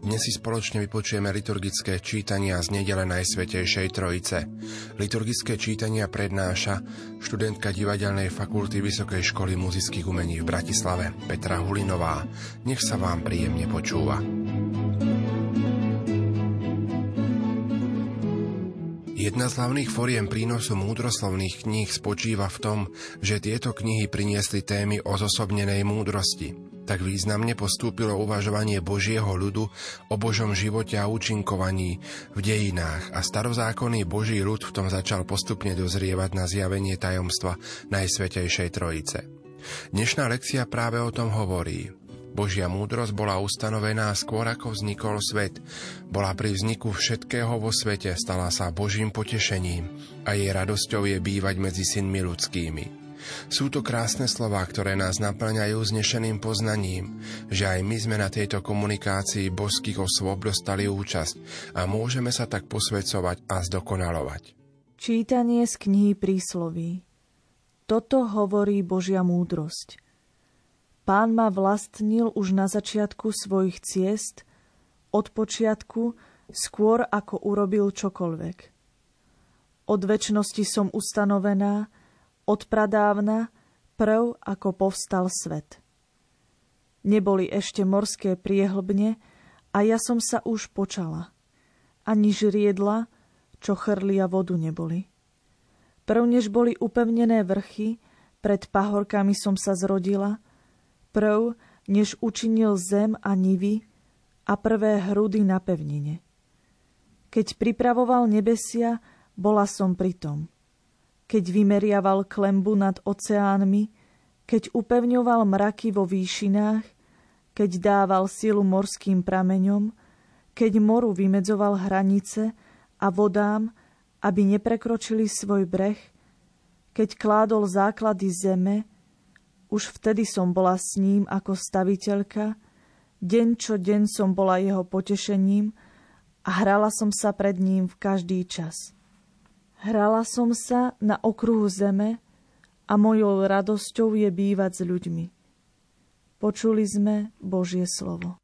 Dnes si spoločne vypočujeme liturgické čítania z nedele Najsvetejšej Trojice. Liturgické čítania prednáša študentka Divadelnej fakulty Vysokej školy muzických umení v Bratislave Petra Hulinová. Nech sa vám príjemne počúva. Jedna z hlavných foriem prínosu múdroslovných kníh spočíva v tom, že tieto knihy priniesli témy o zosobnenej múdrosti tak významne postúpilo uvažovanie Božieho ľudu o Božom živote a účinkovaní v dejinách a starozákonný Boží ľud v tom začal postupne dozrievať na zjavenie tajomstva Najsvetejšej Trojice. Dnešná lekcia práve o tom hovorí. Božia múdrosť bola ustanovená skôr ako vznikol svet. Bola pri vzniku všetkého vo svete, stala sa Božím potešením a jej radosťou je bývať medzi synmi ľudskými. Sú to krásne slová, ktoré nás naplňajú znešeným poznaním, že aj my sme na tejto komunikácii božských osôb dostali účasť a môžeme sa tak posvedcovať a zdokonalovať. Čítanie z knihy prísloví Toto hovorí Božia múdrosť. Pán ma vlastnil už na začiatku svojich ciest, od počiatku, skôr ako urobil čokoľvek. Od väčšnosti som ustanovená, od pradávna, prv ako povstal svet. Neboli ešte morské priehlbne a ja som sa už počala. Ani žriedla, čo chrlia vodu neboli. Prv než boli upevnené vrchy, pred pahorkami som sa zrodila, prv než učinil zem a nivy a prvé hrudy na pevnine. Keď pripravoval nebesia, bola som pri tom keď vymeriaval klembu nad oceánmi, keď upevňoval mraky vo výšinách, keď dával silu morským prameňom, keď moru vymedzoval hranice a vodám, aby neprekročili svoj breh, keď kládol základy zeme, už vtedy som bola s ním ako staviteľka, deň čo deň som bola jeho potešením a hrala som sa pred ním v každý čas. Hrala som sa na okruhu zeme a mojou radosťou je bývať s ľuďmi. Počuli sme Božie slovo.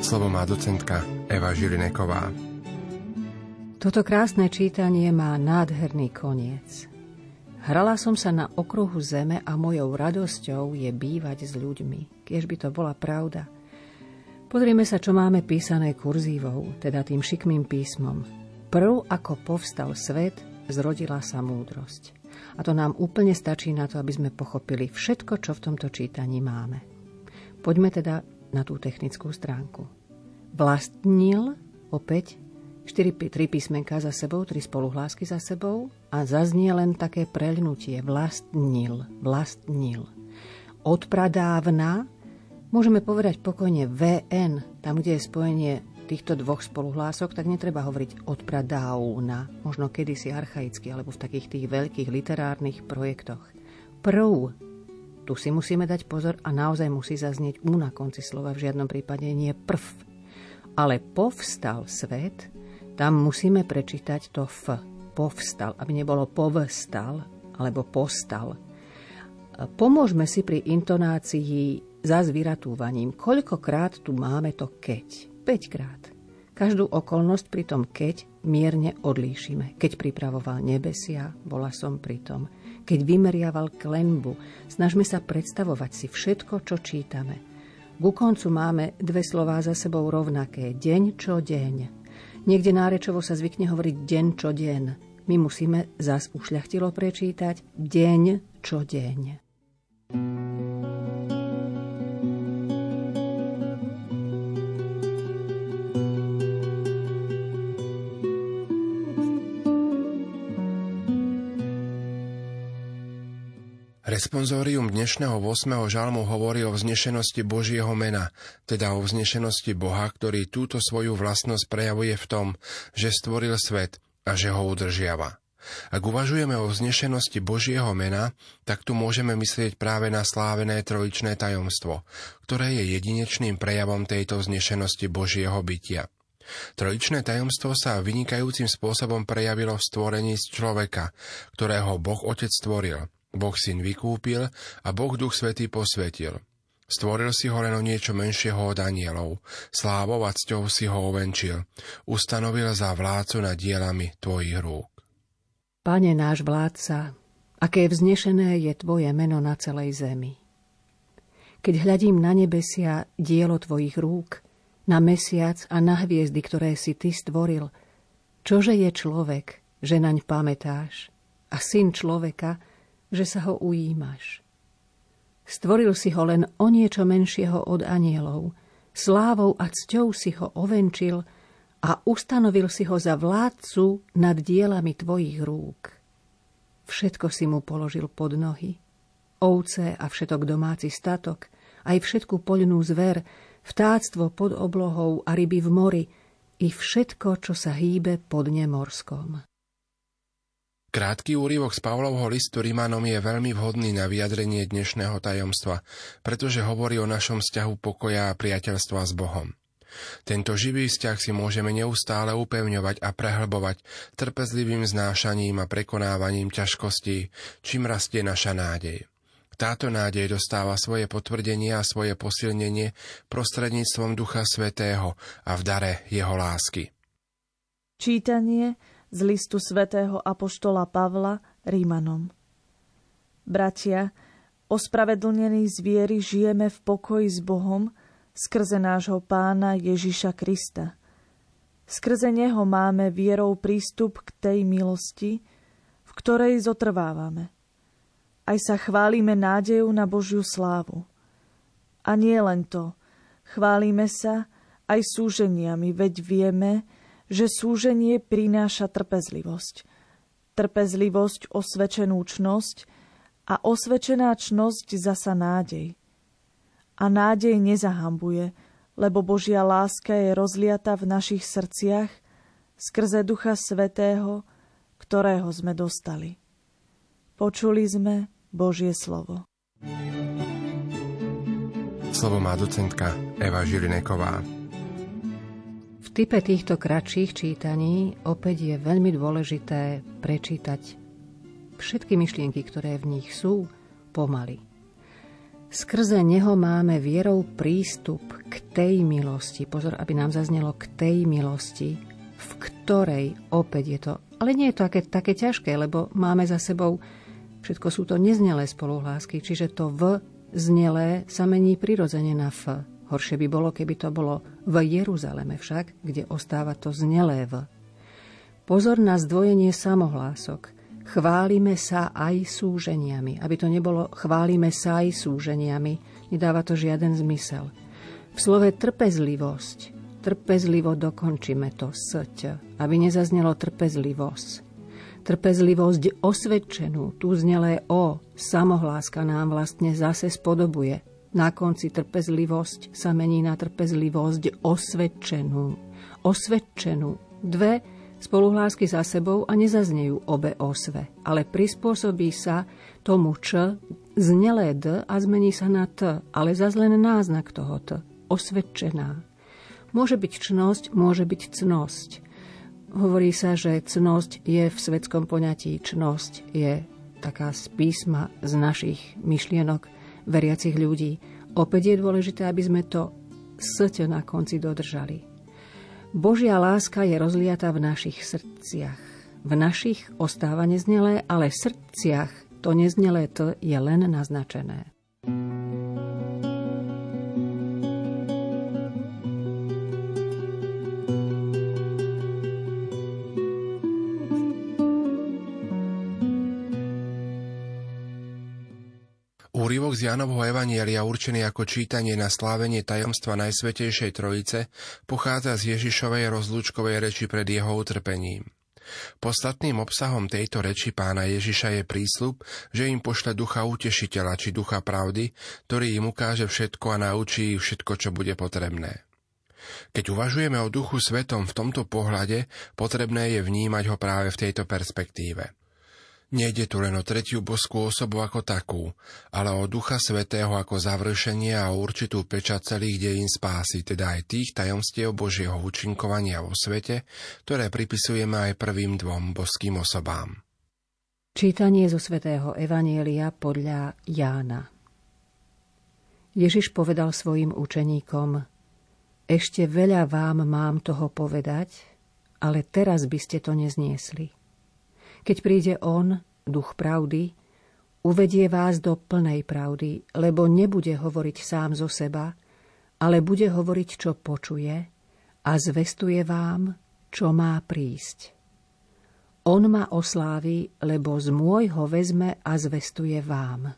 Slovo má docentka Eva Žilineková. Toto krásne čítanie má nádherný koniec. Hrala som sa na okruhu zeme a mojou radosťou je bývať s ľuďmi. Kiež by to bola pravda – Pozrieme sa, čo máme písané kurzívou, teda tým šikmým písmom. Prv, ako povstal svet, zrodila sa múdrosť. A to nám úplne stačí na to, aby sme pochopili všetko, čo v tomto čítaní máme. Poďme teda na tú technickú stránku. Vlastnil, opäť 4, 3 písmenka za sebou, 3 spoluhlásky za sebou a zaznie len také preľnutie. Vlastnil, vlastnil. Odpradávna Môžeme povedať pokojne VN, tam, kde je spojenie týchto dvoch spoluhlások, tak netreba hovoriť od pradáuna, možno kedysi archaicky, alebo v takých tých veľkých literárnych projektoch. Prv, tu si musíme dať pozor a naozaj musí zaznieť u na konci slova, v žiadnom prípade nie prv. Ale povstal svet, tam musíme prečítať to f, povstal, aby nebolo povstal alebo postal. Pomôžme si pri intonácii za zviratúvaním. Koľkokrát tu máme to keď? 5 krát. Každú okolnosť pri tom keď mierne odlíšime. Keď pripravoval nebesia, bola som pri tom. Keď vymeriaval klenbu, snažme sa predstavovať si všetko, čo čítame. Ku koncu máme dve slová za sebou rovnaké. Deň čo deň. Niekde nárečovo sa zvykne hovoriť deň čo deň. My musíme zas ušľachtilo prečítať deň čo deň. Responsorium dnešného 8. žalmu hovorí o vznešenosti Božieho mena, teda o vznešenosti Boha, ktorý túto svoju vlastnosť prejavuje v tom, že stvoril svet a že ho udržiava. Ak uvažujeme o vznešenosti Božieho mena, tak tu môžeme myslieť práve na slávené trojičné tajomstvo, ktoré je jedinečným prejavom tejto vznešenosti Božieho bytia. Trojičné tajomstvo sa vynikajúcim spôsobom prejavilo v stvorení z človeka, ktorého Boh Otec stvoril, Boh Syn vykúpil a Boh Duch Svetý posvetil. Stvoril si ho len o niečo menšieho od anielov, slávou a cťou si ho ovenčil, ustanovil za vládcu nad dielami tvojich rúk. Pane náš vládca, aké vznešené je Tvoje meno na celej zemi. Keď hľadím na nebesia dielo Tvojich rúk, na mesiac a na hviezdy, ktoré si Ty stvoril, čože je človek, že naň pamätáš, a syn človeka, že sa ho ujímaš. Stvoril si ho len o niečo menšieho od anielov, slávou a cťou si ho ovenčil a ustanovil si ho za vládcu nad dielami tvojich rúk. Všetko si mu položil pod nohy. Ovce a všetok domáci statok, aj všetku poľnú zver, vtáctvo pod oblohou a ryby v mori, i všetko, čo sa hýbe pod nemorskom. Krátky úryvok z Pavlovho listu Rimanom je veľmi vhodný na vyjadrenie dnešného tajomstva, pretože hovorí o našom vzťahu pokoja a priateľstva s Bohom. Tento živý vzťah si môžeme neustále upevňovať a prehlbovať trpezlivým znášaním a prekonávaním ťažkostí, čím rastie naša nádej. Táto nádej dostáva svoje potvrdenie a svoje posilnenie prostredníctvom Ducha Svetého a v dare Jeho lásky. Čítanie z listu svätého Apoštola Pavla Rímanom. Bratia, ospravedlnení z viery žijeme v pokoji s Bohom skrze nášho pána Ježiša Krista. Skrze Neho máme vierou prístup k tej milosti, v ktorej zotrvávame. Aj sa chválime nádejou na Božiu slávu. A nie len to, chválime sa aj súženiami, veď vieme, že súženie prináša trpezlivosť. Trpezlivosť osvečenú čnosť a osvečená čnosť zasa nádej. A nádej nezahambuje, lebo Božia láska je rozliata v našich srdciach skrze Ducha Svetého, ktorého sme dostali. Počuli sme Božie slovo. Slovo má docentka Eva Žilineková type týchto kratších čítaní opäť je veľmi dôležité prečítať všetky myšlienky, ktoré v nich sú, pomaly. Skrze neho máme vierou prístup k tej milosti. Pozor, aby nám zaznelo k tej milosti, v ktorej opäť je to... Ale nie je to také, také ťažké, lebo máme za sebou... Všetko sú to neznelé spoluhlásky, čiže to v znelé sa mení prirodzene na f. Horšie by bolo, keby to bolo v Jeruzaleme však, kde ostáva to znelé v. Pozor na zdvojenie samohlások. Chválime sa aj súženiami. Aby to nebolo chválime sa aj súženiami, nedáva to žiaden zmysel. V slove trpezlivosť, trpezlivo dokončíme to sť, aby nezaznelo trpezlivosť. Trpezlivosť osvedčenú, tu znelé o, samohláska nám vlastne zase spodobuje, na konci trpezlivosť sa mení na trpezlivosť osvedčenú. Osvedčenú. Dve spoluhlásky za sebou a nezaznejú obe osve, ale prispôsobí sa tomu č, znelé d a zmení sa na t, ale zase len náznak toho t. Osvedčená. Môže byť čnosť, môže byť cnosť. Hovorí sa, že cnosť je v svetskom poňatí, čnosť je taká z písma z našich myšlienok, veriacich ľudí. Opäť je dôležité, aby sme to sť na konci dodržali. Božia láska je rozliata v našich srdciach. V našich ostáva neznelé, ale v srdciach to neznelé to je len naznačené. Úryvok z Jánovho Evanielia určený ako čítanie na slávenie tajomstva Najsvetejšej Trojice pochádza z Ježišovej rozlúčkovej reči pred jeho utrpením. Podstatným obsahom tejto reči pána Ježiša je prísľub, že im pošle ducha utešiteľa či ducha pravdy, ktorý im ukáže všetko a naučí ich všetko, čo bude potrebné. Keď uvažujeme o Duchu Svetom v tomto pohľade, potrebné je vnímať ho práve v tejto perspektíve. Nejde tu len o tretiu boskú osobu ako takú, ale o Ducha Svetého ako završenie a určitú pečať celých dejín spásy, teda aj tých tajomstiev Božieho účinkovania vo svete, ktoré pripisujeme aj prvým dvom boským osobám. Čítanie zo svätého Evanielia podľa Jána Ježiš povedal svojim učeníkom Ešte veľa vám mám toho povedať, ale teraz by ste to nezniesli. Keď príde On, duch pravdy, uvedie vás do plnej pravdy, lebo nebude hovoriť sám zo seba, ale bude hovoriť, čo počuje a zvestuje vám, čo má prísť. On ma oslávi, lebo z môjho vezme a zvestuje vám.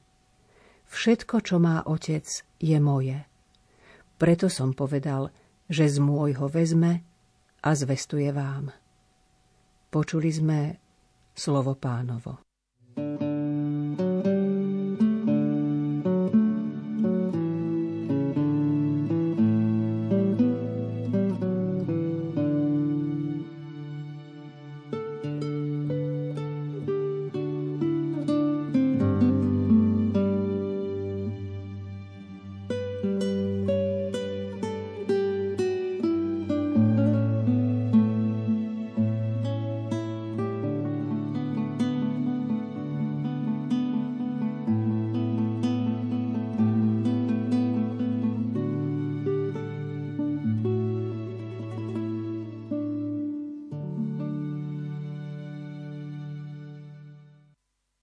Všetko, čo má otec, je moje. Preto som povedal, že z môjho vezme a zvestuje vám. Počuli sme slovo pánovo.